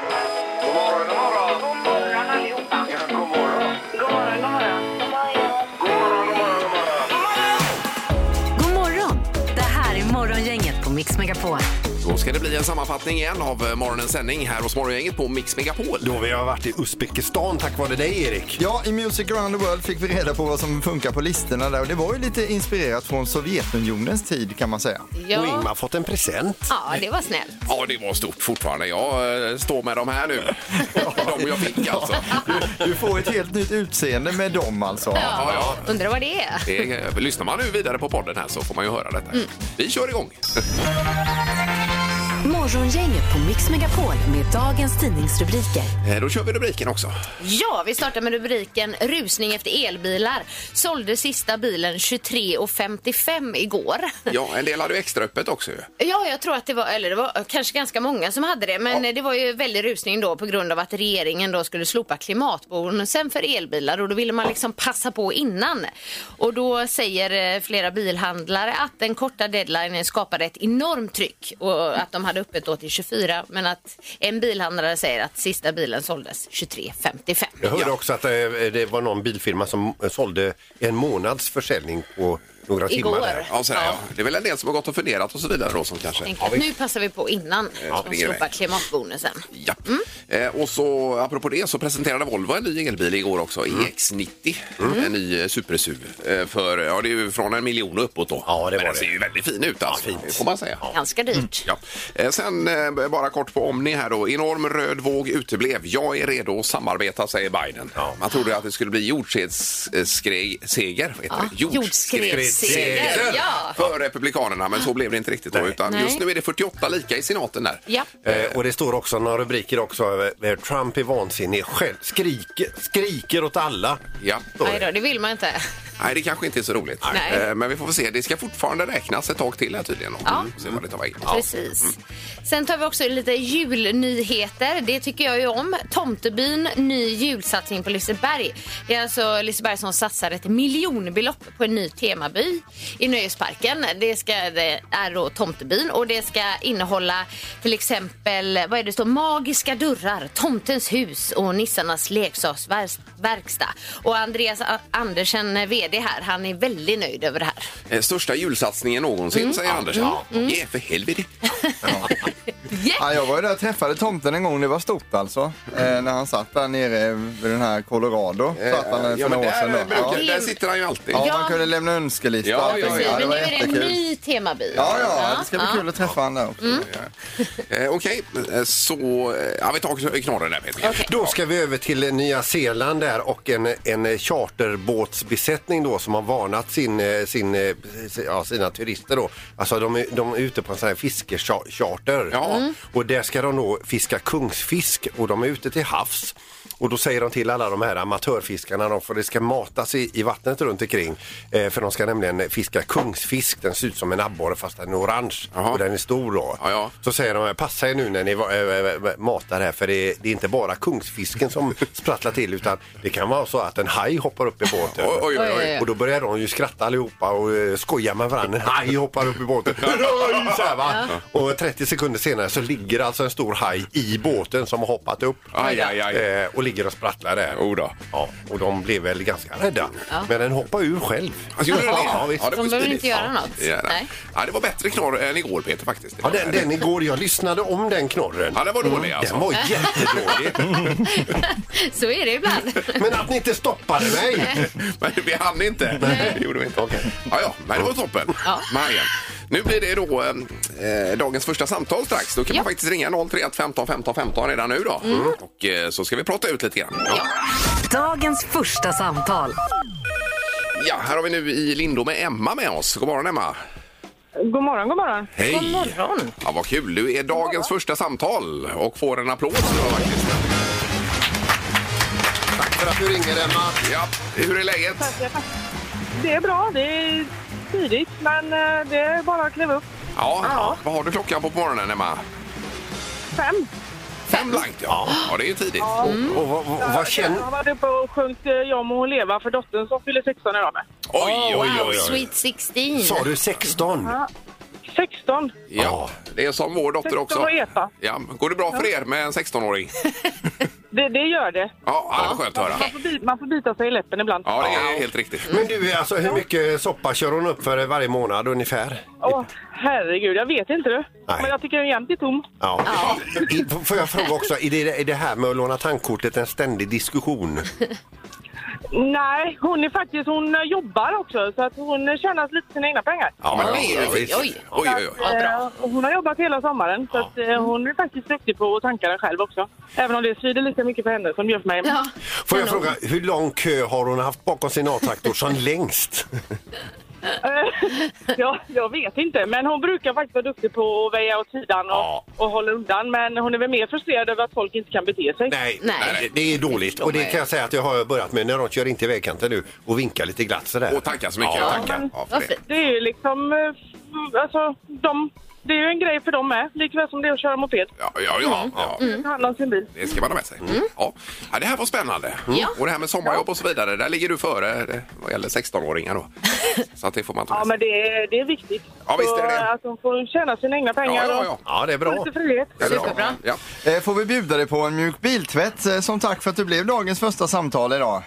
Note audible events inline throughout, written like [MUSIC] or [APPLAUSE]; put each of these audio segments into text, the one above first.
God morgon, god morgon. God morgon allihopa. Ja, god morgon. God morgon, god morgon. God morgon, god morgon, god morgon. God morgon! Det här är Morgongänget på Mix Megapol. Då ska det bli en sammanfattning igen av eh, morgonens sändning här hos Morgongänget på Mix Megapol. Då vi har varit i Uzbekistan tack vare dig Erik. Ja, i Music around the world fick vi reda på vad som funkar på listorna där och det var ju lite inspirerat från Sovjetunionens tid kan man säga. Och Ja. Ingmar har fått en present. ja, det var snällt. Ja, det var stort fortfarande. Jag eh, står med de här nu. [LAUGHS] De jag fick alltså. Du får ett helt nytt utseende med dem alltså. Ja, ja. Undrar vad det är. Det är, lyssnar man nu vidare på podden här så får man ju höra detta. Vi kör igång. Morgongänget på Mix Megapol med dagens tidningsrubriker. Eh, Då kör vi rubriken också. Ja, vi startar med rubriken Rusning efter elbilar. Sålde sista bilen 23.55 igår. Ja, en del hade ju extra öppet också ju. Ja, jag tror att det var, eller det var kanske ganska många som hade det, men det var ju väldigt rusning då på grund av att regeringen då skulle slopa klimatbonusen för elbilar och då ville man liksom passa på innan. Och då säger eh, flera bilhandlare att den korta deadlinen skapade ett enormt tryck och att de hade öppet då till 24, men att en bilhandlare säger att sista bilen såldes 23.55. Jag hörde också att eh, det var någon bilfirma som eh, sålde en månads försäljning på några Igår. timmar. Där. Ja, sådär, ja. Ja. Det är väl en del som har gått och funderat och så vidare då som kanske... Tänker att nu passar vi på innan de springer slopar iväg. klimatbonusen. Ja. Eh, och så apropå det så presenterade Volvo en ny elbil igår också, EX90. En ny eh, super-SUV. Eh, för, ja det är ju från en miljon och uppåt då. Ja, det Men var den det. ser ju väldigt fin ut alltså, fint. får man säga. Ganska dyrt. Ja. Eh, Sen eh, bara kort på Omni här då. Enorm röd våg uteblev. Jag är redo att samarbeta, säger Biden. Man trodde att det skulle bli jordskredsseger. Ja, jordskredsseger. Ja. För Republikanerna, men så blev det inte riktigt då. Utan Nej. just nu är det 48 lika i senaten där. Ja. Eh, och det står också några rubriker också. eh, Trump är vansinnig. Själv skriker, skriker åt alla. Ja. Nej då, det vill man inte. Nej, det kanske inte är så roligt. Nej. Eh, Men vi får se. Det ska fortfarande räknas ett tag till här tydligen. Ja. Mm, Se vad det tar vägen. Precis. Sen tar vi också lite julnyheter. Det tycker jag ju om. Tomtebyn, ny julsatsning på Liseberg. Det är alltså Liseberg som satsar ett miljonbelopp på en ny temaby i Nöjesparken. Det, ska, det är då Tomtebyn och det ska innehålla till exempel, vad är det står, magiska dörrar, Tomtens hus och Nissarnas leksaksverkstad. Och Andreas Andersen, VD här, han är väldigt nöjd över det här. Eh, Största julsatsningen någonsin, Mm. säger Anders. Ja, Ge för helvete. [LAUGHS] Ja, jag var ju där och träffade tomten en gång, det var stort alltså. Eh, när han satt där nere vid den här Colorado. Satt han för Ja, men några år sedan där, då. Ja. brukar, där sitter han ju alltid. Ja, Ja. man kunde lämna önskelista. Ja, och ja, allting. ja. det Men nu är det en ny temaby. Ja, ja, det ska bli kul att träffa han där också. Eh, Okej, eh, så eh, ja, vi tar knorren där Peter. Då ska vi över till Nya Zeeland där och en, en charterbåtsbesättning då som har varnat sin, eh, sin, eh, ja, sina turister då. Alltså de är, de är ute på en sån här fiskecharter. Ja. Och där ska de då fiska kungsfisk och de är ute till havs. Och då säger de till alla de här amatörfiskarna då, för det ska matas i, i vattnet runt omkring. Eh, för de ska nämligen fiska kungsfisk. Den ser ut som en abborre fast den är orange. Jaha. Och den är stor då. Ja, ja. Så säger de, passa er nu när ni äh, matar här för det är, det är inte bara kungsfisken som sprattlar till utan det kan vara så att en haj hoppar upp i båten. Oj, oj, oj. Och då börjar de ju skratta allihopa och uh, skoja med varandra. En haj hoppar upp i båten. [LAUGHS] Så här, va? Och 30 sekunder senare så ligger alltså en stor haj i båten som har hoppat upp. Aj, aj, aj. Eh, och ligger och sprattlar där. Jo då. Ja, och de blev väl ganska rädda. Men den hoppade ur själv. Alltså, gjorde den det? Ja, visst. det var De ju behöver smidigt. inte göra något. Ja, Nej. ja, det var bättre knorr än igår Peter faktiskt. Ja, den, den igår, jag lyssnade om den knorren. Ja, den var dålig alltså. Den var jättedålig. [LAUGHS] Så är det ibland. Men att ni inte stoppade mig! [LAUGHS] Men vi hann inte. Det gjorde vi inte. Ja, ja, men det var toppen. Ja. Majen. Nu blir det då eh, dagens första samtal strax. Då kan Ja. man faktiskt ringa 031 15 15 15 redan nu då. Och eh, så ska vi prata ut lite grann. Ja. Dagens första samtal. ja, här har vi nu i Lindo med Emma med oss. God morgon Emma. God morgon, god morgon. Hej! God morgon. Ja, vad kul. Du är dagens första samtal och får en applåd. då, faktiskt. Tack för att du ringer Emma. Ja, hur är läget? Det är bra. Det är tidigt, men eh, det är bara att kliva upp. Ja, Ja. vad har du klockan på på morgonen Emma? Fem. Fem blankt, ja. Ja, det är ju tidigt. Och vad, vad, vad känner... Jag har varit uppe och sjungit eh, Jag må hon leva för dottern som fyller 16 idag med. Oj, oj, oj, oj. Sweet 16. Sa du 16? 16. Ja, det är som vår dotter 16 också. och EPA. Ja, går det bra för er med en 16-åring? [LAUGHS] Det, det gör det. Ja, ja, det var skönt att höra. Man får, bi- man får bita sig i läppen ibland. Ja, det är helt riktigt. Men du, alltså hur mycket soppa kör hon upp för varje månad ungefär? Åh, herregud, jag vet inte du. Nej. Men jag tycker den jämt är tom. Ja. I- Får jag fråga också, är det, är det här med att låna tankkortet en ständig diskussion? [LAUGHS] Nej, hon är faktiskt, hon jobbar också så att hon tjänar lite sina egna pengar. Ja, men Oj, oj, visst. oj. oj, oj, oj. Ja, bra. Eh, hon har jobbat hela sommaren så att, eh, hon är faktiskt duktig på att tanka den själv också. Även om det svider lika mycket för henne som det gör för mig. Ja. Får jag fråga, hur lång kö har hon haft bakom sin A-traktor som längst? [LAUGHS] [LAUGHS] Ja, jag vet inte, men hon brukar faktiskt vara duktig på att väja åt sidan och, Ja. och hålla undan. Men hon är väl mer frustrerad över att folk inte kan bete sig. Nej, Nej. det- det är dåligt. Och det kan jag säga att jag har börjat med när de kör in till vägkanten nu och vinkar lite glatt sådär. Och tackar så mycket. Ja, tackar. Ja, för Vad det. fint. Det är ju liksom, eh, alltså, de, det är ju en grej för dem med, likväl som det är att köra moped. Ja, ja, ja. ja. Ta hand om sin bil. Det ska man ha med sig. Ja. Ja, det här var spännande. Ja. Och det här med sommarjobb och så vidare, där ligger du före eh, vad gäller 16-åringar då. [LAUGHS] Så att det får man ta Ja, med men sig. det är, det är viktigt. Ja, visst är det Så det. Att de får tjäna sina egna pengar Ja, ja, ja. och Ja, det är få bra. lite frihet. Ja, det är bra. Superbra. Ja. Eh, Får vi bjuda dig på en mjuk biltvätt eh, som tack för att du blev dagens första samtal idag?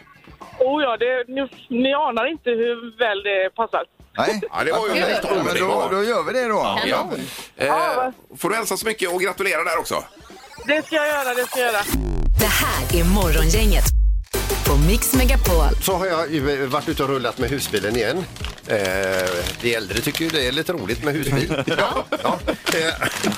Oh ja, det, ni, ni anar inte hur väl det passar. Nej? Ja, det var ju Ja, väldigt Ja, men då, då gör vi det då. Ja. Eh, får du hälsa så mycket och gratulera där också. Det ska jag göra, det ska jag göra. Det här är Morgongänget på Mix Megapol. Så har jag ju varit ute och rullat med husbilen igen. Eh, de äldre tycker ju det är lite roligt med husbil. [LAUGHS] ja. Ja. Eh,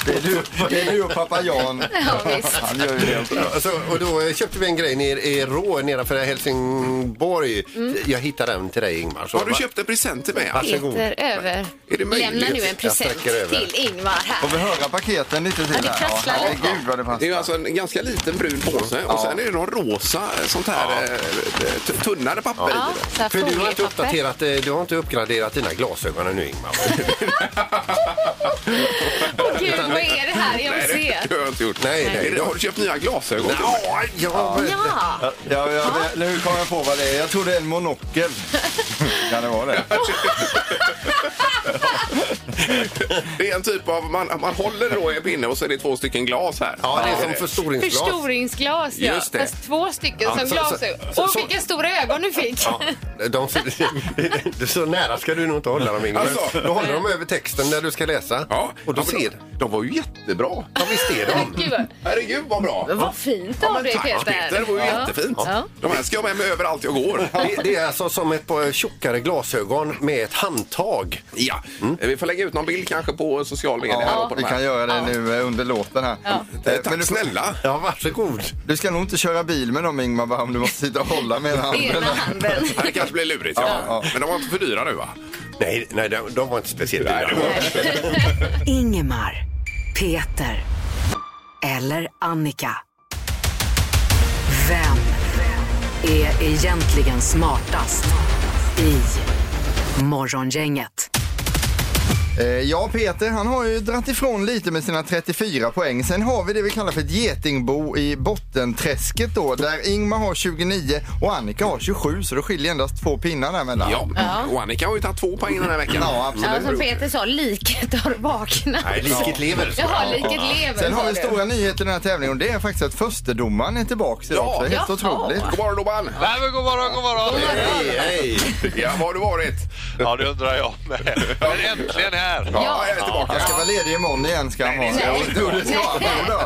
Det är du, det är du och pappa Jan. [LAUGHS] Ja, visst. Han gör ju det. Alltså, och då köpte vi en grej nere i Rå nedanför Helsingborg. Jag hittade den till dig Ingmar. Så Har du köpt en present till mig? Varsågod. Peter över. Är det möjligt? Lämna nu en Jag present sträcker över. till Ingvar här. Får vi höra paketen lite till Ja, det här? prasslar lite. herregud vad det Det är ju alltså en ganska liten brun påse och sen är det någon rosa eh, sånt här eh, t- tunnare papper Ja, i. så här För du har inte foliepapper. uppdaterat, eh, du har inte uppgraderat dina glasögon nu Ingmar. [LAUGHS] Åh gud, vad är det här jag Nej, ser? det, har jag inte gjort. Nej, nej, har du köpt nya glasögon? Ja, ja, Ja, Ja, ja, det, nu kommer jag på vad det är. Jag tror det är en monokel. [LAUGHS] Kan det vara det? [LAUGHS] [LAUGHS] Det är en typ av, man, man håller då i en pinne och så är det två stycken glas här. ja, det är som förstoringsglas. förstoringsglas ja. Just det. Fast två stycken som så- så- glasögon. så- så- vilka stora ögon du fick. Ja, de, [LAUGHS] de, [LAUGHS] så nära ska du nog inte hålla dem Ingmar. Alltså. Då håller de över texten när du ska läsa. Ja, Och då ja, ser de, de var ju jättebra. Ja, visst är de. Herregud vad bra. Men vad fint av dig Tack Peter. Peter, det var ju Ja. jättefint. Ja. De här ska jag med mig överallt jag går. Det, det är alltså som ett par tjockare glasögon med ett handtag. Ja, vi får lägga ut någon bild kanske på social media. här då, på de Vi här. kan göra det nu eh, under låten här. Ja. Eh, Tack men du, snälla. Ja, varsågod. du ska nog inte köra bil med dem Ingmar bara om du måste sitta och hålla med handen. Ena handen. Ja, Det [LAUGHS] kanske blir lurigt, ja. Ja. Men de var inte för dyra nu va? Nej, nej de, de var inte speciellt dyra. [LAUGHS] Ingemar, Peter eller Annika. Vem är egentligen smartast i Morgongänget? Eh, Ja, Peter han har ju dratt ifrån lite med sina 34 poäng. Sen har vi det vi kallar för ett getingbo i bottenträsket då, där Ingmar har 29 och Annika har 27, så det skiljer endast två pinnar däremellan. Ja. Och Annika har ju tagit två poäng den här veckan. Ja, absolut. Ja, som Peter sa, liket har vaknat. Nej, liket lever. så. Jaha, liket lever Sen har sa vi du. stora nyheter i den här tävlingen och det är faktiskt att förstedomaren är tillbaka idag Ja. också. Helt Jaha. otroligt. God morgon Robban! Nej men god morgon, god morgon! Hej, hej. Ja, var har du varit? Ja, det undrar jag med. Men äntligen här! Ja, jag är tillbaka. Han ska vara ledig imorgon igen ska han vara. Nej. Jo, det ska han. Jo då.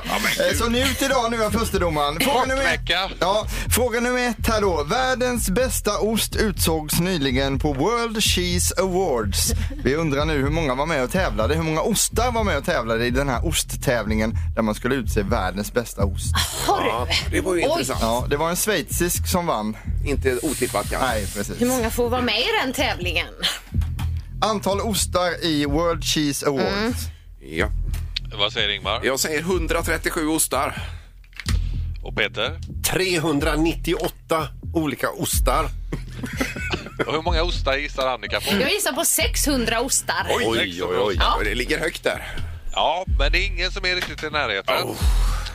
Eh, Så njut idag nu av förstedomaren. Fråga nummer ett. Ja, fråga nummer ett här då. Världens bästa ost utsågs nyligen på World Cheese Awards. Vi undrar nu hur många var med och tävlade. Hur många ostar var med och tävlade i den här osttävlingen där man skulle utse världens bästa ost? Har du? Det var ju Oj. intressant. Ja, det var en schweizisk som vann. Inte otippat kanske. Nej, precis. Hur många får vara med i den tävlingen? Antal ostar i World Cheese Awards. Ja. Vad säger Ingmar? Jag säger 137 ostar. Och Peter? 398 olika ostar. Och hur många ostar gissar Annika på? Jag gissar på 600 ostar. Oj, oj, oj. Ja. Det ligger högt där. Ja, men det är ingen som är riktigt i närheten.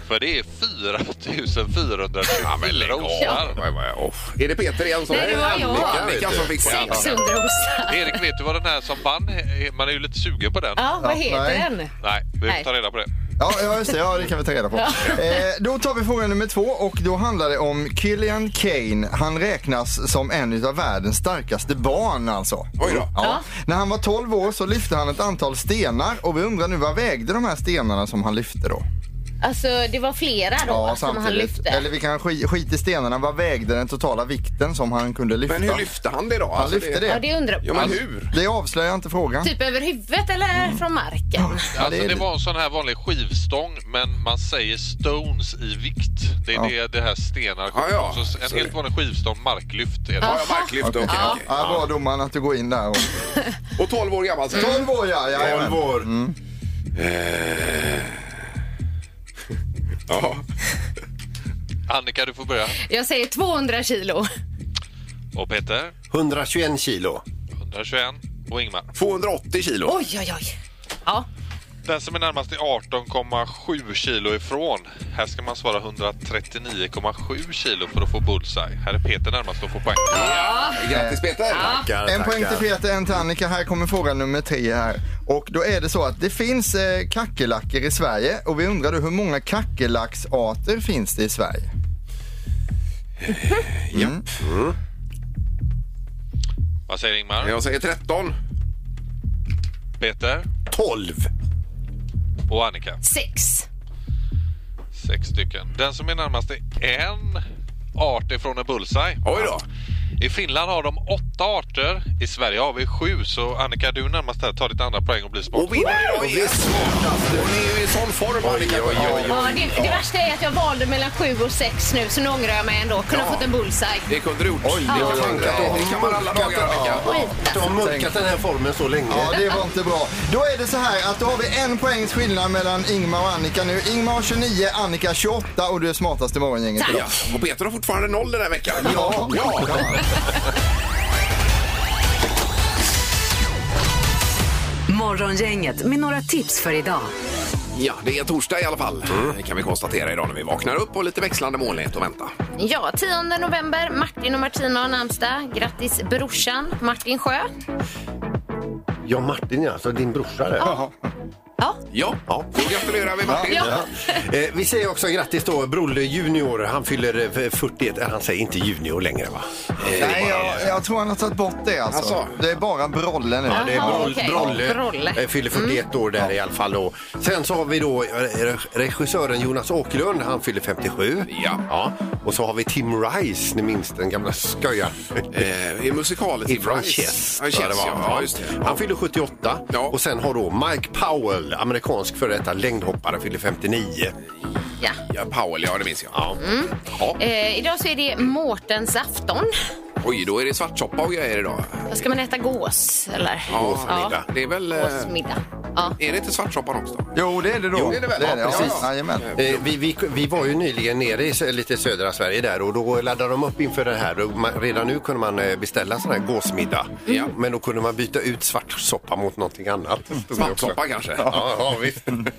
För det är 4424 Ja, ostar. Är det Peter igen som Nej, det var jag. Annika som fick poäng. 600 ostar. Erik, vet du vad den här som vann? Man är ju lite sugen på den. Ja, vad heter nej. den? Nej, vi Nej. får ta reda på det. Ja, ja, just det. Ja, det kan vi ta reda på. Eh, då tar vi fråga nummer två och då handlar det om Killian Kane. Han räknas som en av världens starkaste barn alltså. Oj då. Ja. När han var 12 år så lyfte han ett antal stenar och vi undrar nu vad vägde de här stenarna som han lyfte då? Alltså, det var flera då som han lyfte. Eller vi kan sk- skita i stenarna. Vad vägde den totala vikten som han kunde lyfta? Men hur lyfte han det då? Han Alltså, lyfte det. Ja, det undrar Ja, men hur? Det avslöjar inte frågan. Typ över huvudet eller från marken? Ja, Alltså, det var en sån här vanlig skivstång, men man säger stones i vikt. Det är Ja. det, det här stenar. Ja, ja. Så en Så- helt vanlig skivstång, marklyft. Är det. Ja, ja, marklyft. Okej, Ja, okej. ja, bra domaren att du går in där. Och... Och 12 år gammal. säger du? 12 år ja, jajamän. 12 år. Ja. [LAUGHS] Annika, du får börja. Jag säger 200 kilo. Och Peter, 121 kilo. 121. Och Ingmar. 280 kilo. Oj, oj, oj. Ja, Den som är närmast är 18,7 kilo ifrån. Här ska man svara 139,7 kilo för att få bullseye. Här är Peter närmast att få poäng. Grattis Peter! Tackar, En poäng till Peter, en till Annika. Här kommer fråga nummer tre här. Och då är det så att det finns eh, kackerlackor i Sverige och vi undrar då hur många kackerlacksarter finns det i Sverige? Japp. Vad säger Ingmar? Jag säger 13. Peter 12. Och Annika. sex. Sex stycken. Den som är närmast är en art ifrån en bullseye. Oj då. I Finland har de åtta arter. I Sverige har vi sju. Så Annika, du är närmast här. Ta ditt andra poäng och bli smart. Och vinner idag igen. Och ni är ju i sån form Annika. oj, oj. Ja, det, det värsta är att jag valde mellan 7 och 6 nu, så nu ångrar jag mig ändå. Kunde ha fått en bullseye. Det kunde du gjort. Oj, det var det kan man alla dagar Annika. Du har mulkat den här formen så länge. Ja, det var inte bra. Då är det så här att då har vi en poängs skillnad mellan Ingmar och Annika nu. Ingmar har 29, Annika 28 och du är smartast i morgongänget idag. Ja. Och Peter har fortfarande noll den här veckan. Ja, ja. Morgongänget med några tips för idag. Ja, det är torsdag i alla fall. Det kan vi konstatera idag när vi vaknar upp och lite växlande molnighet och vänta. Ja, 10 november. Martin och Martina har namnsdag. Grattis brorsan Martin Sjö. Ja, Martin ja, så din brorsa där. Ja. Ja, då gratulerar vi Martin. Ja. Eh, vi säger också grattis då Brolle Junior. Han fyller eh, 41. Han säger inte junior längre va? Nej, jag, jag tror han har tagit bort det alltså. Alltså? Det är bara Brolle nu. Ja, det är Jaha, Broll, okej. Brolle. Brolle. Eh, Fyller 41 år där i alla fall. Då. Sen så har vi då eh, regissören Jonas Åkerlund. Han fyller 57. Ja. ja. Och så har vi Tim Rice, ni minns den gamla skojaren. Eh, I musikalet Ifrån Rise. Chess. Ja, det ja. var. ja, just det. Han fyller 78. Ja. Och sen har då Mike Powell, amerikansk före detta längdhoppare, fyller 59. Ja. Ja, Powell, ja det minns jag. Ja. Ja. Eh, idag så är det Mårtens afton. Oj, då är det svartsoppa och grejer idag. Då ska man äta gås, eller? Gåsmiddag. Det är väl... eh, Gåsmiddag. Ja. Är det inte svartsoppan också? Jo, det är det då. Jo, det är det väl. Det är det, Ja, ja, precis. Jajamän. Eh, vi, vi, vi var ju nyligen nere i lite södra Sverige där och då laddade de upp inför det här. Och man, redan nu kunde man eh, beställa sån här gåsmiddag. Ja. Men då kunde man byta ut svartsoppa mot någonting annat. Svampsoppa kanske? Ja, ja visst. Be-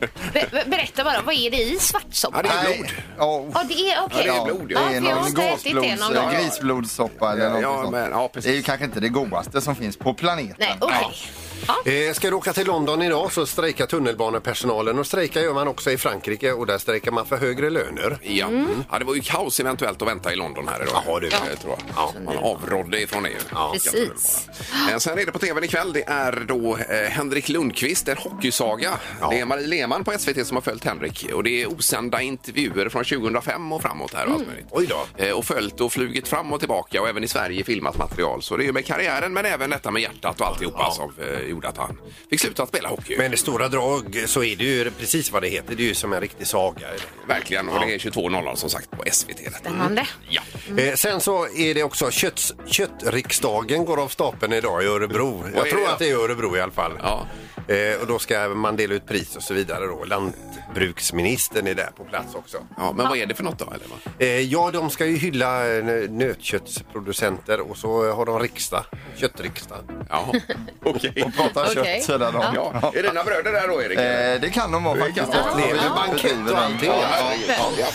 be- berätta bara, vad är det i svartsoppa? Ja, det är blod. Ja, Ja, det är okej. Ja, det är blod, ja. ja. det är för jag har någon inte ätit det gåsblods, någon gång. grisblodssoppa eller Ja, men, ja, precis. Det är ju kanske inte det godaste som finns på planeten. Nej, okej. Eh, ska du åka till London idag så strejkar tunnelbanepersonalen och strejkar gör man också i Frankrike och där strejkar man för högre löner. Ja. ja, det var ju kaos eventuellt att vänta i London här idag. Jaha, du. Ja. tror jag. Ja, man avrådde ifrån ju. Ja. Precis. Eh, Sen är det på tvn ikväll. Det är då eh, Henrik Lundqvist, en hockeysaga. Det är Marie Lehmann på SVT som har följt Henrik. Och det är osända intervjuer från 2005 och framåt här och allt möjligt. Oj då. Eh, Och följt och flugit fram och tillbaka och även i Sverige filmat material. Så det är ju med karriären men även detta med hjärtat och alltihopa som eh, gjorde att han fick sluta spela hockey. Men i stora drag så är det ju precis vad det heter. Det är ju som en riktig saga. Verkligen. Och det är 22.00 som sagt på SVT. Spännande. Ja. Eh, sen så är det också kött, köttriksdagen går av stapeln idag i Örebro. Jag tror att det är Örebro i alla fall. Ja. Eh, och då ska man dela ut pris och så vidare då. Lantbruksministern är där på plats också. Ja, men vad är det för något då? Eller vad? Eh, ja, de ska ju hylla eh, nötköttsproducenter och så har de riksdag, köttriksdag. Jaha, okej. Prata Okej. kött sådär då. Ja, är dina bröder där då, Erik? Eh, det kan de vara faktiskt. kan Det är väl bankett och allting. Ja, ja.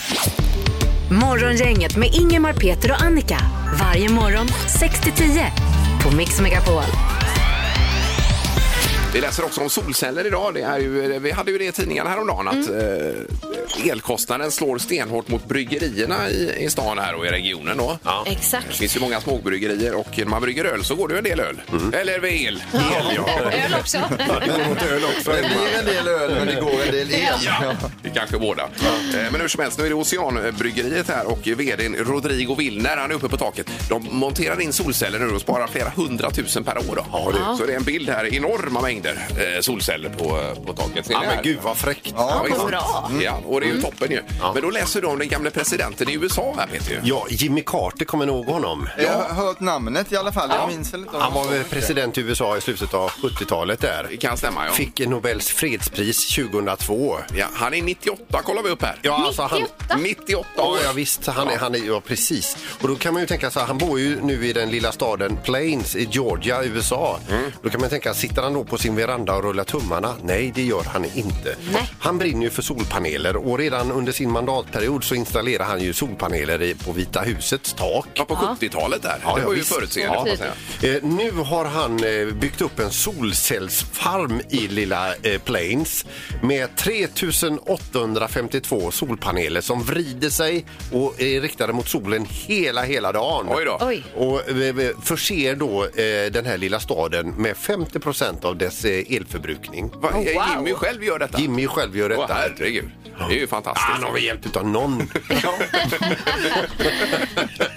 Morgongänget med Ingemar, Peter och Annika. Varje morgon 6 till 10 på Mix Megapol. Vi läser också om solceller idag. Det är ju, vi hade ju det i tidningarna häromdagen att eh, elkostnaden slår stenhårt mot bryggerierna i, i stan här och i regionen. Då. Det Exakt. finns ju många småbryggerier och när man brygger öl så går det ju en del öl. Eller el. El, ja. [LAUGHS] Öl också. [LAUGHS] Det går mot öl också. Det blir en del öl men det går en del el. Ja, det kanske båda. Eh, Men hur som helst, nu är det Oceanbryggeriet här och vdn Rodrigo Willner, han är uppe på taket. De monterar in solceller nu och sparar flera hundratusen per år. Då. Ja, Så det är en bild här, enorma mängder eh, solceller på, på taket. Ser Ja, ni men gud vad fräckt. Ja, visst. bra. Ja, och det är ju toppen ju. Ja. Men då läser du om den gamle presidenten i USA här Peter. ju. Ja, Jimmy Carter kommer nog ihåg honom. Jag har hört namnet i alla fall. Jag minns väl inte. om- Han var väl president i USA i slutet av 70-talet där. Det kan stämma ja. Fick Nobels fredspris 2002. ja. Han är 98 kollar vi upp här. Ja, alltså han, 98? 98 Ja, år. ja visst. Han är, han är, ja, precis. Och då kan man ju tänka så här, han bor ju nu i den lilla staden Plains i Georgia, USA. Då kan man tänka, sitter han då på sin veranda och rullar tummarna? Nej, det gör han inte. Nej. Han brinner ju för solpaneler och redan under sin mandatperiod så installerar han ju solpaneler i- på Vita husets tak. Ja, på 70-talet där. det var ju visst. förutseende. man säga. Eh, nu har han eh, byggt upp en solcellsfarm i lilla eh, Plains med 3852 solpaneler som vrider sig och är riktade mot solen hela, hela dagen. Oj då. Oj. Och eh, förser då eh, den här lilla staden med 50% av dess eh, elförbrukning. Va, Oh, wow. Jimmy själv gör detta? Jimmy själv gör Åh, detta. herregud. Det är ju fantastiskt. Han har väl hjälp av någon. [LAUGHS]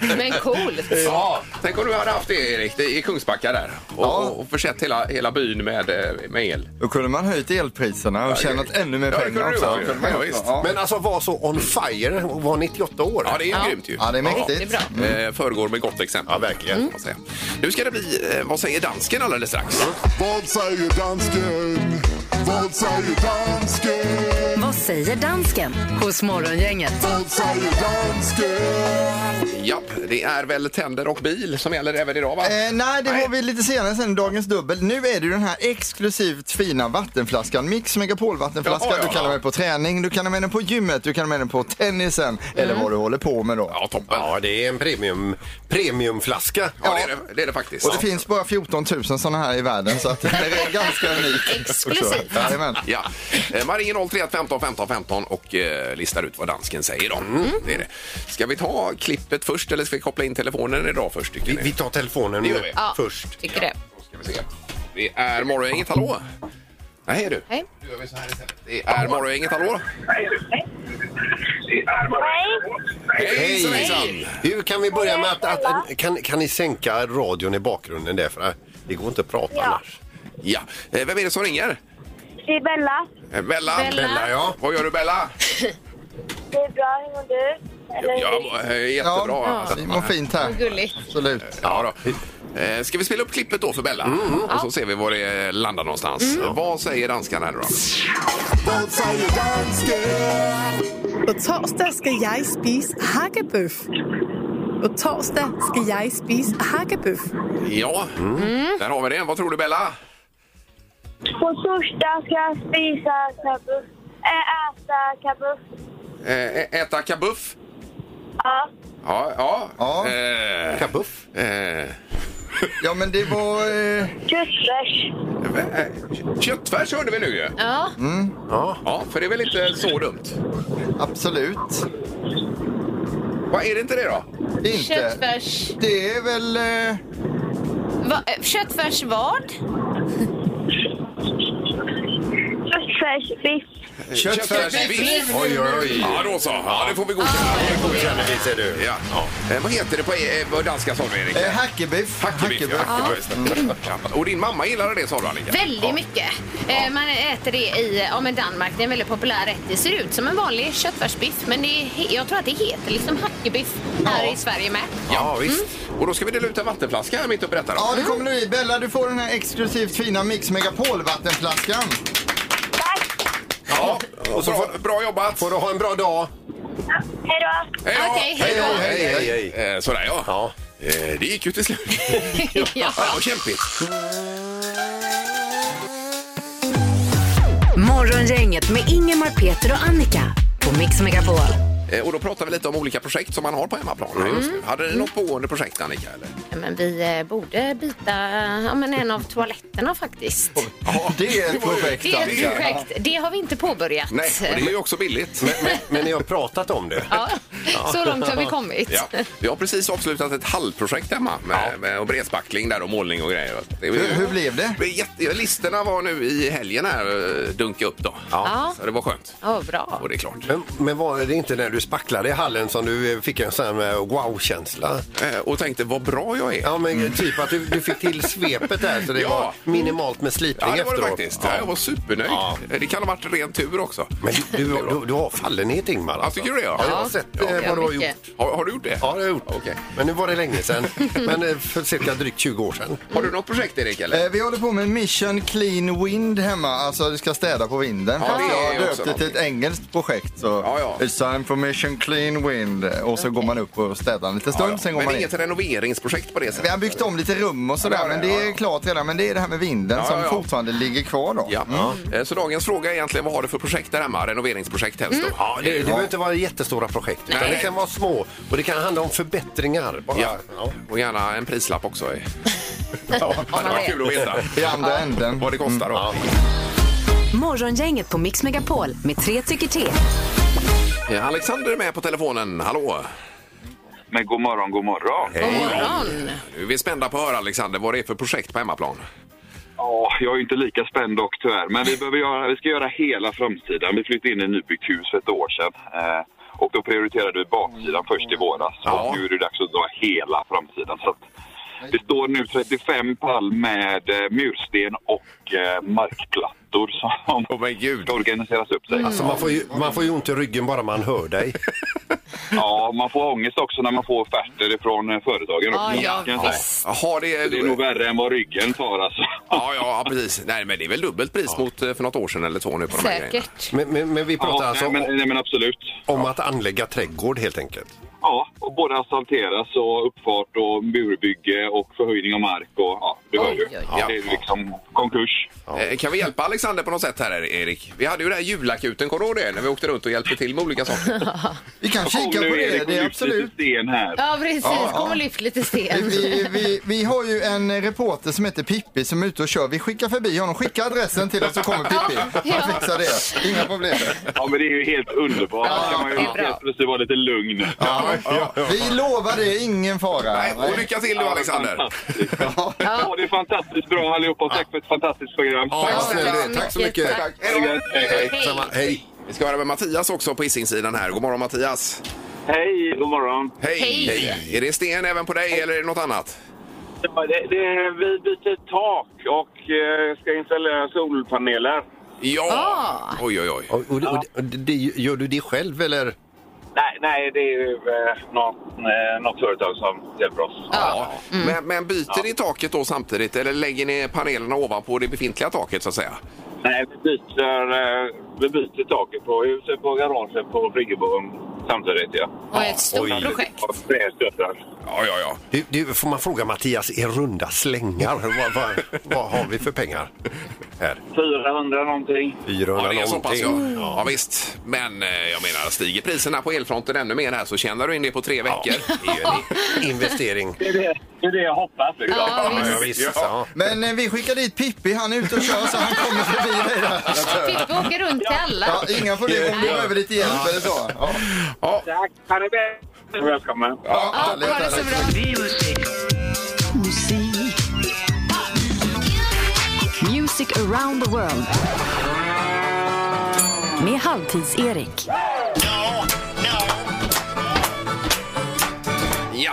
[LAUGHS] Men coolt. Ja, tänk om du hade haft det Erik det- i Kungsbacka där och, Ja. och försett hela, hela byn med, eh, med el. Då kunde man höjt elpriserna och tjänat ännu mer Ja, det pengar du också. Kunde man Ja, gjort. visst. Ja. Men alltså var så on fire och var 98 år. Ja, det är ju Ja. grymt ju. Ja, det är mäktigt. Det är bra. Eh, föregår med gott exempel. Ja, verkligen. kan man säga. Nu ska det bli eh, Vad säger dansken alldeles strax? Vad säger dansken? Vad säger dansken? Vad säger dansken hos Morgongänget? Vad säger dansken? Japp, det är väl tänder och bil som gäller även idag va? Eh, nej, det har vi lite senare sen i Dagens Dubbel. Nu är det ju den här exklusivt fina vattenflaskan, Mix Megapol vattenflaska. Jaha, ja. Du kan ha med på träning, du kan ha med den på gymmet, du kan ha med den på tennisen eller vad du håller på med då. Ja, toppen. Ja, det är en premium, premiumflaska. Ja, det är det, det, är det faktiskt. Och det finns bara 14 000 sådana här i världen så att det är ganska unikt. Exklusivt. Jajamän. Ja, Eh, man ringer 031 15 15 15 och eh, listar ut vad dansken säger då. Mm. Det är det. Ska vi ta klippet först eller ska vi koppla in telefonen idag först? Tycker Vi, ni? vi tar telefonen Det gör vi. Ja. först. Tycker det. Ska vi se. Det är Morgongänget, hallå? Nej du. Hej. Då gör vi så här istället. Det är Morgongänget, hallå? Hej! Hejsan, hejsan! Hur kan vi börja med att, att, att kan, kan ni sänka radion i bakgrunden där? För det går inte att prata annars. Ja, eh, vem är det som ringer? Det är Bella. Eh, Bella. Bella. Bella, ja. Vad gör du Bella? Det är bra. Hur mår du? Eller Ja, eh, jättebra. Ja, mår fint här. Gulligt. Absolut. Ja, då. Eh, Ska vi spela upp klippet då för Bella? Och så ser vi var det landar någonstans. Vad säger danskarna här då? Vad säger dansken? På torsdag ska jag spise hakkebøf. På torsdag ska jag spise hakkebøf. Ja, där har vi det. Vad tror du Bella? På torsdag ska jag spisa kabuff. Äh, äta kabuff. Eh, äta kabuff? Ja. Ja, ja. Ja. Eh, Kabuff. eh, Ja, men det var... Eh, Köttfärs. eh, köttfärs hörde vi nu ju. Ja. Ja. Ja, för det är väl inte så dumt? absolut Vad är det inte det då? inte. Köttfärs. Det är väl... Eh, Va, eh, köttfärs vad? [LAUGHS] Köttfärsbiff. Köttfärsbiff. Oj, oj, oj. Ja, då så. Ja, det får vi godkänna. Det godkänner vi, ser du. Ja. Eh, vad heter det på eh, på danska sa du, Erik? Eh, Hackebiff. Hackebiff. Ja. Ja. Och din mamma gillade det sa du, Annika? Väldigt mycket. Eh, man äter det i ja, men Danmark. Det är en väldigt populär rätt. Det ser ut som en vanlig köttfärsbiff men det är, jag tror att det heter liksom hackebiff här i Sverige med. Ja, visst. Och då ska vi dela ut en vattenflaska här mitt uppe i detta då. Ja, det kommer du i. Bella, du får den här exklusivt fina Mix Megapol-vattenflaskan. Ja. Och så bra, bra jobbat. Får du ha en bra dag. Hej då. Hej då. Okej, hej då. Hej, hej, hej. Eh, sådär ja. Ja. Eh, det gick ju till slut. [LAUGHS] Ja. Ja, det var kämpigt. Morgongänget med Ingemar, Peter och Annika på Mix Megapol. Eh, och då pratar vi lite om olika projekt som man har på hemmaplan. Mm. Hade ni något pågående projekt Annika? Eller? Ja, Men vi eh, borde byta ja, men en av toaletterna faktiskt. Ja, Det är ett projekt. Det är ett Annika. projekt. Det har vi inte påbörjat. Nej, och det är ju också billigt. Men, men, men ni har pratat om det? Ja, så långt har vi kommit. Ja. Vi har precis avslutat ett halvprojekt hemma med, med och bredspackling där och målning och grejer. Det är ju- Hur, hur blev det? det är jätte, listerna var nu i helgen här eh, dunka upp då. Ja. Så det var skönt. Ja, bra. Och det är klart. Men, men var det inte när du spacklade i hallen som du eh, fick en sån här eh, wow-känsla? Eh, Och tänkte vad bra jag är. Ja, men typ att du, du fick till svepet där så det Ja. var minimalt med slipning Ja, det var det efteråt. faktiskt. Ja. Jag var supernöjd. Ja. Det kan ha varit ren tur också. Men du, du, du, du har fallenhet Ingmar. Ja, tycker du det? Ja. Ja, jag har sett Ja, eh, vad du har mycket. gjort. Har, har du gjort det? Ja, det har jag gjort. Okej. Men nu var det länge sedan. [LAUGHS] Men eh, för cirka drygt 20 år sedan. Har du något projekt Erik? Eller? Eh, Vi håller på med Mission Clean Wind hemma, alltså du ska städa på vinden. Ja, det är jag har också döpt det till ett engelskt projekt. Så Ja, ja. It's time for Mission Clean Wind. Och så går man upp och städar en liten stund, sen går Men man in. inget renoveringsprojekt på det Vi sättet? har byggt om lite rum och sådär, Ja, ja, men det ja, är ja. klart redan. Men det är det här med vinden Ja, som ja, ja. fortfarande ligger kvar då. Ja. Eh, Så dagens fråga är egentligen vad har du för projekt där hemma? Renoveringsprojekt helst då? Ja, det, det behöver inte vara jättestora projekt. Utan Nej. det kan vara små. Och det kan handla om förbättringar. Bara, Ja. ja. Och gärna en prislapp också. [LAUGHS] ja, det var kul att veta I andra änden. vad det kostar då. Morgongänget på Mix Megapol med tre tycker till. Alexander är med på telefonen. Hallå! Men god morgon, god morgon. God morgon. Nu är vi spända på att höra Alexander vad det är för projekt på hemmaplan. Ja, jag är inte lika spänd dock tyvärr. Men vi, behöver göra, vi ska göra hela framsidan. Vi flyttade in i nybyggt hus för ett år sedan. Eh, och då prioriterade vi baksidan först i våras. Ja. Och nu är det dags att dra hela framsidan. Så att det står nu 35 pall med eh, mursten och eh, markplattor som Åh men gud! ska organiseras upp sig. Alltså, man, får ju, man får ju ont i ryggen bara man hör dig. [LAUGHS] Ja, man får ångest också när man får offerter från eh, företagen. Ja, också, ja, kan jag säga. Jaha, det är... Det är nog värre än vad ryggen tar alltså. Ja, ja, precis. Nej, men det är väl dubbelt pris mot eh, för något år sedan eller två nu på de här grejerna. Säkert. Men, men, men vi pratar Ja, alltså nej, men, nej, men absolut. om att anlägga trädgård helt enkelt. Ja, och både asfalteras och uppfart och murbygge och förhöjning av mark och ja, du hör ju. Oj, oj, oj. Det är liksom konkurs. Eh, Kan vi hjälpa Alexander på något sätt här, Erik? Vi hade ju det här julakuten, kommer du ihåg det? När vi åkte runt och hjälpte till med olika saker. [LAUGHS] Vi kan kika på det, det är absolut. sten här. Ja, precis. Kom och lyft lite sten. Vi, vi, vi har ju en reporter som heter Pippi som är ute och kör. Vi skickar förbi honom, skicka adressen till oss så kommer Pippi. Ja. Han fixar det. Inga problem. Ja, men det är ju helt underbart. Ja, kan man ju det är bra. helt plötsligt vara lite lugn. Ja, Vi lovar det, ingen fara. Nej, och lycka till nu Alexander! Fantastiskt. Ja, det är fantastiskt bra allihopa. Tack för ett fantastiskt program. Ja, Ja, tack så Tack så mycket. mycket. Tack. Hej, hej. Hej. Samma, hej. Vi ska höra med Mattias också på Hisingssidan här. God morgon Mattias! Hej, god morgon. Hej! Hej. Är det sten även på dig eller är det något annat? Ja, det, det, vi byter tak och eh, ska installera solpaneler. Ja! Ah. Oj, oj, oj. Och, och, och, och det, gör du det själv eller? Nej, nej det är ju eh, något, eh, något företag som hjälper oss. Ja. Men, men byter ni taket då samtidigt eller lägger ni panelerna ovanpå det befintliga taket så att säga? Nej, vi byter, eh, vi byter taket på huset, på garaget, på friggebodn samtidigt. Ja. Och ett stort Oj. projekt. Och. Ja, ja, ja. Du, du, får man fråga Mattias i runda slängar? [LAUGHS] vad, vad, vad har vi för pengar? Här. 400 någonting. 400 Ja, det är så pass ja. någonting. ja. visst. Men eh, jag menar, stiger priserna på elfronten ännu mer här så tjänar du in det på tre veckor. Det är ju en [LAUGHS] investering. Det är det, det, är det jag hoppas. Liksom. Ja, Ja, visst. visst. Ja. Men eh, vi skickar dit Pippi, han är ute och kör så han kommer förbi dig där. Pippi åker runt till alla. Ja, inga problem om du behöver lite hjälp eller så. Ja, Tack, ha det bra. Välkommen. ja, Ja, härligt, ha det så bra. Music around the world. med Halvtids-Erik. Ja,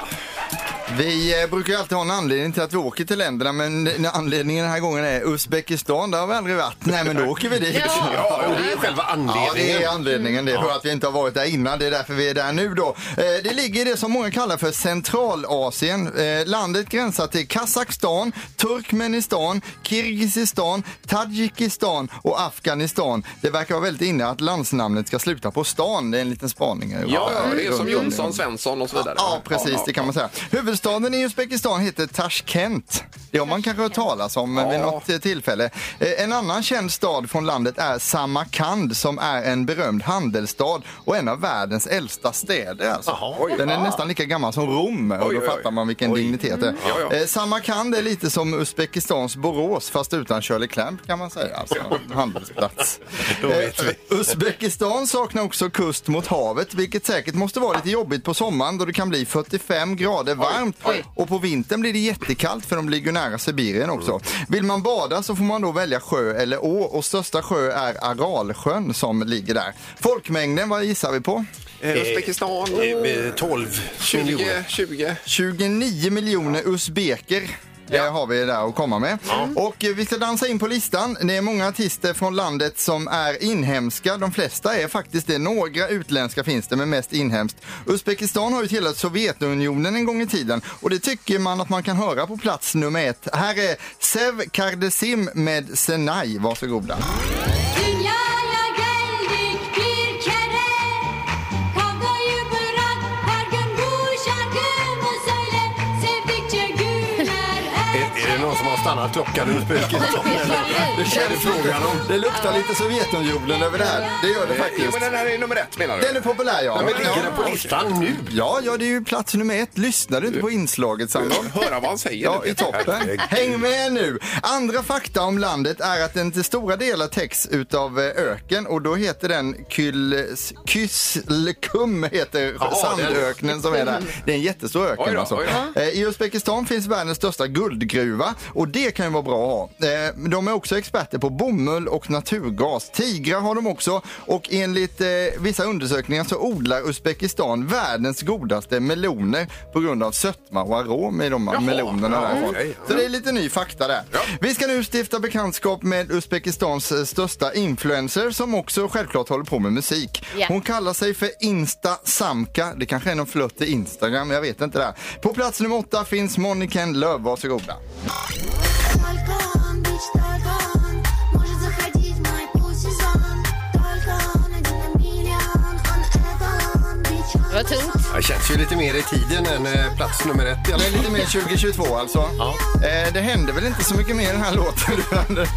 Vi eh, brukar ju alltid ha en anledning till att vi åker till länderna men anledningen den här gången är Uzbekistan, där har vi aldrig varit. Nej men då [LAUGHS] åker vi dit. Ja. Och det är själva Ja, anledningen. det är anledningen. Det är för att vi inte har varit där innan. Det är därför vi är där nu då. Eh, Det ligger i det som många kallar för Centralasien. Eh, Landet gränsar till Kazakstan, Turkmenistan, Kirgizistan, Tadzjikistan och Afghanistan. Det verkar vara väldigt inne att landsnamnet ska sluta på stan. Det är en liten spaning. ja, ja det är som om. Jonsson, Svensson och så vidare. Ja, precis. Det kan man säga. Huvudstaden i Uzbekistan heter Tashkent. Det har man kanske hört talas om Ja. vid något eh, tillfälle. Eh, En annan känd stad från landet är Samarkand som är en berömd handelsstad och en av världens äldsta städer. Alltså. Jaha. Den är nästan lika gammal som Rom och Oj, då oj, oj. fattar man vilken dignitet det är. Ja, ja. Eh, Samarkand är lite som Uzbekistans Borås fast utan Shirley Clamp kan man säga. Alltså, handelsplats. [LAUGHS] Uzbekistan saknar också kust mot havet, vilket säkert måste vara lite jobbigt på sommaren då det kan bli 45 grader varmt. Oj. Och på vintern blir det jättekallt för de ligger nära Sibirien också. Vill man bada så får man då välja sjö eller å och största sjö är Aralsjön som ligger där. Folkmängden, vad gissar vi på? Eh, Uzbekistan, Eh, 12 miljoner. 20, 20. 29 miljoner usbeker. Eh, har vi där att komma med. Och eh, vi ska dansa in på listan. Det är många artister från landet som är inhemska. De flesta är faktiskt det. Några utländska finns det, men mest inhemskt. Uzbekistan har ju tillhört Sovjetunionen en gång i tiden och det tycker man att man kan höra på plats nummer ett. Här är Sev Kardesim med Senay. Varsågoda. Dünyaya det någon som har stannat klockan i Uzbekistan? [LAUGHS] Det känns frågan om. Det luktar lite Sovjetunionen över det här. Det gör det Jo, faktiskt. men den här är nummer ett menar du? Den är populär ja. Men ligger ja. den på listan nu? Ja, ja, det är ju plats nummer ett. Lyssnar du inte på inslaget Sandholm? Höra vad han säger. Ja, i toppen. Häng med nu! Andra fakta om landet är att den till stora delar täcks utav eh, öken och då heter den Kyls- Kyslkum heter Jaha, sandöknen som är där. Det är en jättestor Oj öken då, alltså. oj Eh, I Uzbekistan finns världens största guldgruva och det kan ju vara bra att ha. Eh, De är också experter på bomull och naturgas. Tigrar har de också och enligt eh, vissa undersökningar så odlar Uzbekistan världens godaste meloner på grund av sötma och arom i de melonerna därifrån. okej. Så det är lite ny fakta där. Vi ska nu stifta bekantskap med Uzbekistans eh, största influencer som också självklart håller på med musik. Ja. Hon kallar sig för Insta Samka. Det kanske är någon flört till Instagram, jag vet inte det. På plats nummer åtta finns Moniken Löv, varsågoda. Talcón, bitch, talcón. Det känns ju lite mer i tiden än eh, plats nummer ett Det är lite mer 2022 alltså. Ja. Eh, det händer väl inte så mycket mer i den här låten?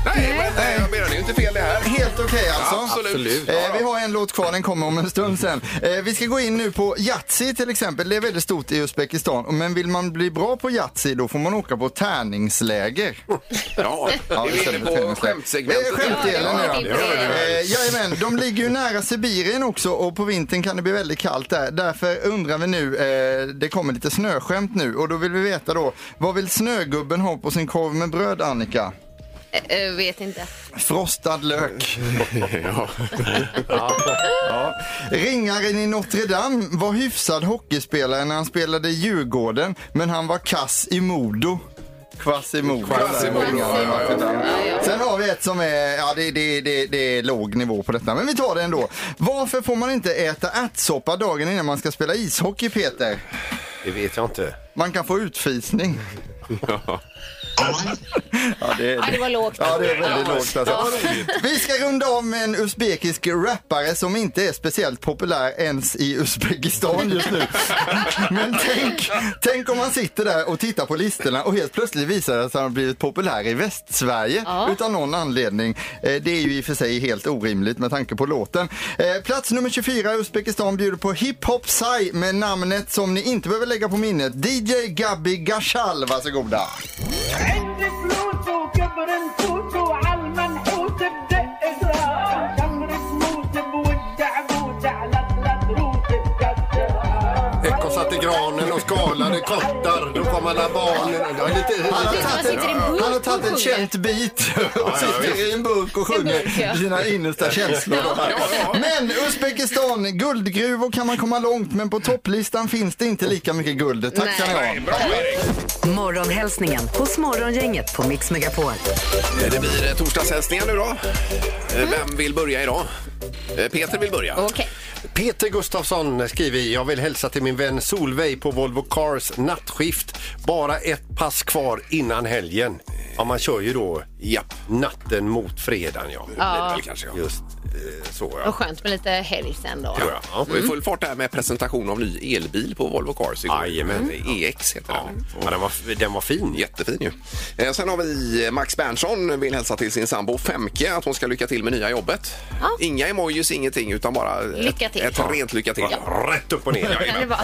Nej, men jag menar, det är ju inte fel det här. Helt okej alltså. Absolut. Eh, vi har en låt kvar, den kommer om en stund sen. Vi ska gå in nu på Yatzy till exempel. Det är väldigt stort i Uzbekistan. Men vill man bli bra på Yatzy då får man åka på tärningsläger. Ja, Ja, är vi inne på skämtsegmentet? Eh, Skämtdelen Ja, ja. är. Eh, jajamän, de ligger ju nära Sibirien också och på vintern kan det bli väldigt kallt där. Därför undrar vi nu, eh, det kommer lite snöskämt nu och då vill vi veta då, vad vill snögubben ha på sin korv med bröd Annika? Eh, vet inte. Frostad lök. [LAUGHS] ja. Ringaren i Notre Dame var hyfsad hockeyspelare när han spelade i Djurgården, men han var kass i Modo. Quasimodo. Quasimodo, ja. Sen har vi ett som är, ja det, det, det, det är låg nivå på detta, men vi tar det ändå. Varför får man inte äta ärtsoppa dagen innan man ska spela ishockey, Peter? Det vet jag inte. Man kan få utfisning. Ja, [LAUGHS] Ja, det var lågt. Ja, det är väldigt lågt alltså. Vi ska runda av med en usbekisk rappare som inte är speciellt populär ens i Uzbekistan just nu. Men tänk, tänk om man sitter där och tittar på listorna och helt plötsligt visar det att han har blivit populär i Västsverige Ja. utan någon anledning. Eh, Det är ju i och för sig helt orimligt med tanke på låten. Eh, Plats nummer 24 Uzbekistan bjuder på Hip Hop Sai med namnet som ni inte behöver lägga på minnet. DJ Gabi Gashal, varsågoda. confident. Granen och skalade kottar. Då kom alla barnen. Lite, Han har tagit en han har tagit sjunger. känt bit och sitter i en burk och burk, ja. sjunger sina innersta känslor. Men Uzbekistan, guldgruvor kan man komma långt men på topplistan finns det inte lika mycket guld. Tack ska ni ha. bra Erik. Morgonhälsningen hos Morgongänget på Mix Megapol. Det blir eh, torsdagshälsningar nu då. Eh, Vem vill börja idag? Eh, Peter vill börja. Okej. Peter Gustafsson skriver jag vill hälsa till min vän Solveig på Volvo Cars nattskift. Bara ett pass kvar innan helgen. Ja, man kör ju då Japp. natten mot fredagen. Ja. Det blir det väl kanske. Ja. Just eh, så Och ja. skönt med lite helg sen då. Ja, ja. Och i full fart där med presentation av ny elbil på Volvo Cars igår. Jajamän. EX heter den. Ja, den, var, den var fin. Jättefin ju. Eh, Sen har vi Max Berntsson vill hälsa till sin sambo Femke att hon ska lycka till med nya jobbet. Ja. Inga emojis, ingenting utan bara Lycka ett, till. ett rent lycka till. Rätt upp och ner. Vara.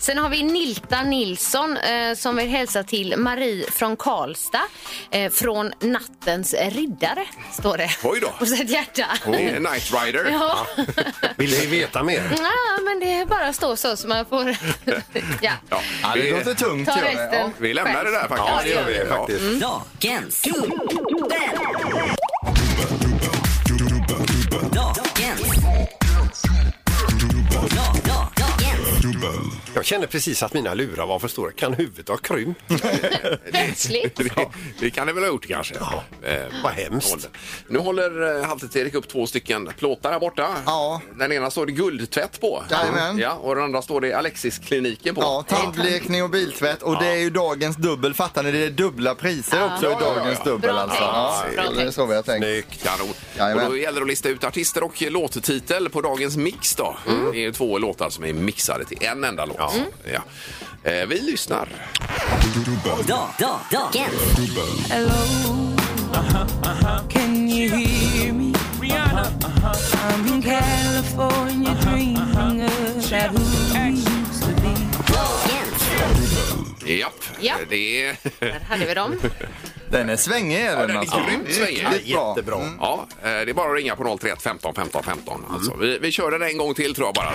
Sen har vi Nilta Nilsson eh, som vill hälsa till Marie från Karlstad. Eh, från Nattens riddare, står det. Oj då. Och så ett hjärta. Det är Night Rider. Ja. Vill ni veta mer? ja, men det är bara att stå så så man får... [LAUGHS] ja. Ja, Ja, det vi, låter tungt. Ta gör det. resten. vi lämnar det där faktiskt. Ja, det gör vi faktiskt. Dagens dubbel. Kände precis att mina lurar var för stora. Kan huvudet ha krympt? [LAUGHS] Plötsligt. Det, det kan det väl ha gjort kanske. Ja. Eh, Vad hemskt. Nu håller eh, Halvtids-Erik upp två stycken plåtar här borta. Ja. Den ena står det guldtvätt på. Jajamän. Ja, och den andra står det Alexis-kliniken på. Ja, tandblekning och biltvätt. Och det är ju dagens dubbel. Fattar ni? Det är dubbla priser också i dagens dubbel Bra alltså. tänkt. Ja, Bra det är tänkt. så vi har tänkt. Snyggt. Kanon. Jajamän. Och då gäller det att lista ut artister och låttitel på dagens mix då. Det är ju två låtar som är mixade till en enda låt. Ja. Eh, vi lyssnar. Da- da- Dagens. Can you hear me? Rihanna, I'm in California dreaming of that who used to be. Dagens. Japp, Ja. det är... Där hade vi dem. [LAUGHS] Den är svängig är den den är alltså. grymt svängig. Bra. Jättebra. Mm. Ja, eh, det är bara att ringa på 031 15 15 15. Alltså, vi, vi kör den en gång till tror jag bara.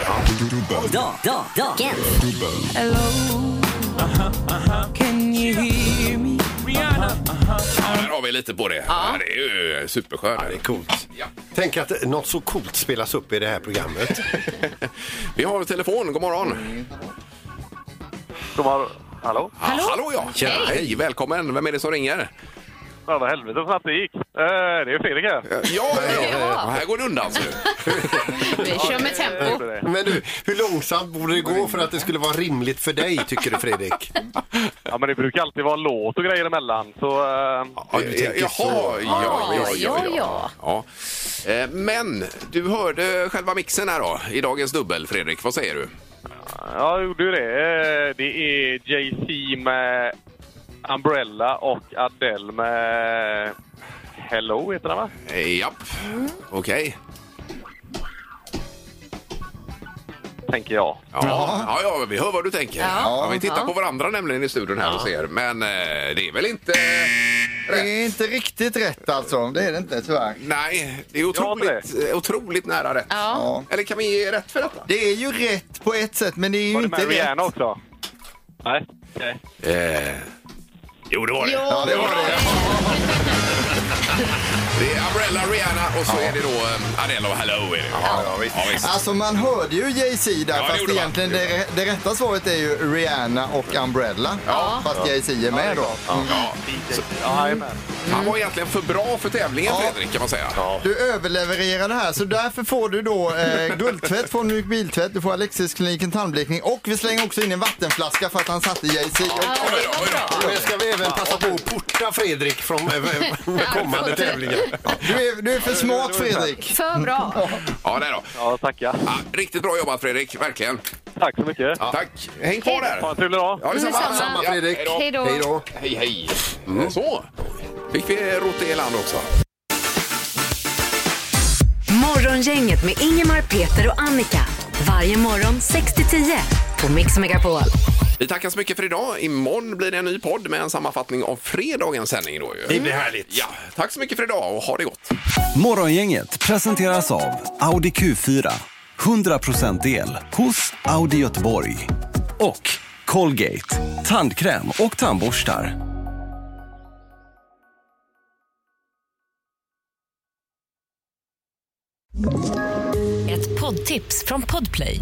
Da- da- Dagens. Hello, can you hear me? Rihanna, Ja, där har vi lite på det. Ja. Det är ju superskönt. Det är coolt. Ja. Tänk att något så coolt spelas upp i det här programmet. [LAUGHS] Vi har telefon. God morgon. God morgon. Hallå? Hallå, hallå ja. Tjena. Hej, välkommen. Vem är det som ringer? Ja, vad helvete så snabbt det gick. Eh, det är Fredrik här. Ja, ja, ja. här går det undan. Så. [LAUGHS] Vi kör med tempo. Men du, hur långsamt borde det gå för att det skulle vara rimligt för dig, tycker du Fredrik? Ja, men det brukar alltid vara låt och grejer emellan. Så, eh, Ja, du tänker Jaha, så. ja, ja, ja, ja, ja. ja. Eh, Men du hörde själva mixen här då i dagens dubbel, Fredrik. Vad säger du? Ja, jag gjorde ju det. Det är Jay-Z med Umbrella och Adele med Hello, heter den va? Eh, japp, okej. Tänker jag. Ja, ja, ja, vi hör vad du tänker. Ja. Ja, vi tittar Ja. på varandra nämligen i studion här och ser. Men eh, det är väl inte... Det är inte riktigt rätt alltså. Det är det inte tyvärr. Nej, det är otroligt, eh, otroligt nära rätt. Ja. Eller kan vi ge rätt för detta? Det är ju rätt på ett sätt men det är ju Var det inte med rätt. Rihanna också? Nej. Nej. Eh, jo, det var det. Jo, Ja, det var det. Det är Umbrella, Rihanna och så är det då eh, Adele och Hello. Är det. Ja, ja, visst. Ja, visst. Alltså man hörde ju Jay-Z där Ja, det fast gjorde man. egentligen det, det rätta svaret är ju Rihanna och Umbrella. Ja. Fast Jay-Z är med då. Mm. Ja. Så, Ja, jajamän. han var egentligen för bra för tävlingen, Ja. Fredrik, kan man säga. Du överlevererade här så därför får du då eh, guldtvätt från Mjuk Biltvätt, du får Alexis-kliniken tandblekning och vi slänger också in en vattenflaska för att han satte Jay-Z. Ja, det var bra. Men ska vi även passa på att porta Fredrik från eh, [LAUGHS] kommande tävlingar? Du är, du är för smart Fredrik. För bra. Ja, det är då. Ja, tackar. Ja, riktigt bra jobbat, Fredrik. Verkligen. Tack så mycket. Tack. Häng kvar där. Ha en trevlig dag. Ja, detsamma. Detsamma. Samma Ja, Fredrik. hej då. Hej då. Hej då. Hej, hej. Mm. Så. Fick vi rota i land också. Morgongänget med Ingemar, Peter och Annika. Varje morgon 6 till 10 på Mix Megapol. Vi tackar så mycket för idag. Imorgon blir det en ny podd med en sammanfattning av fredagens sändning. Då ju. Det blir härligt. Ja, tack så mycket för idag och ha det gott. Morgongänget presenteras av Audi Q4. 100% el hos Audi Göteborg. Och Colgate, tandkräm och tandborstar. Ett poddtips från Podplay.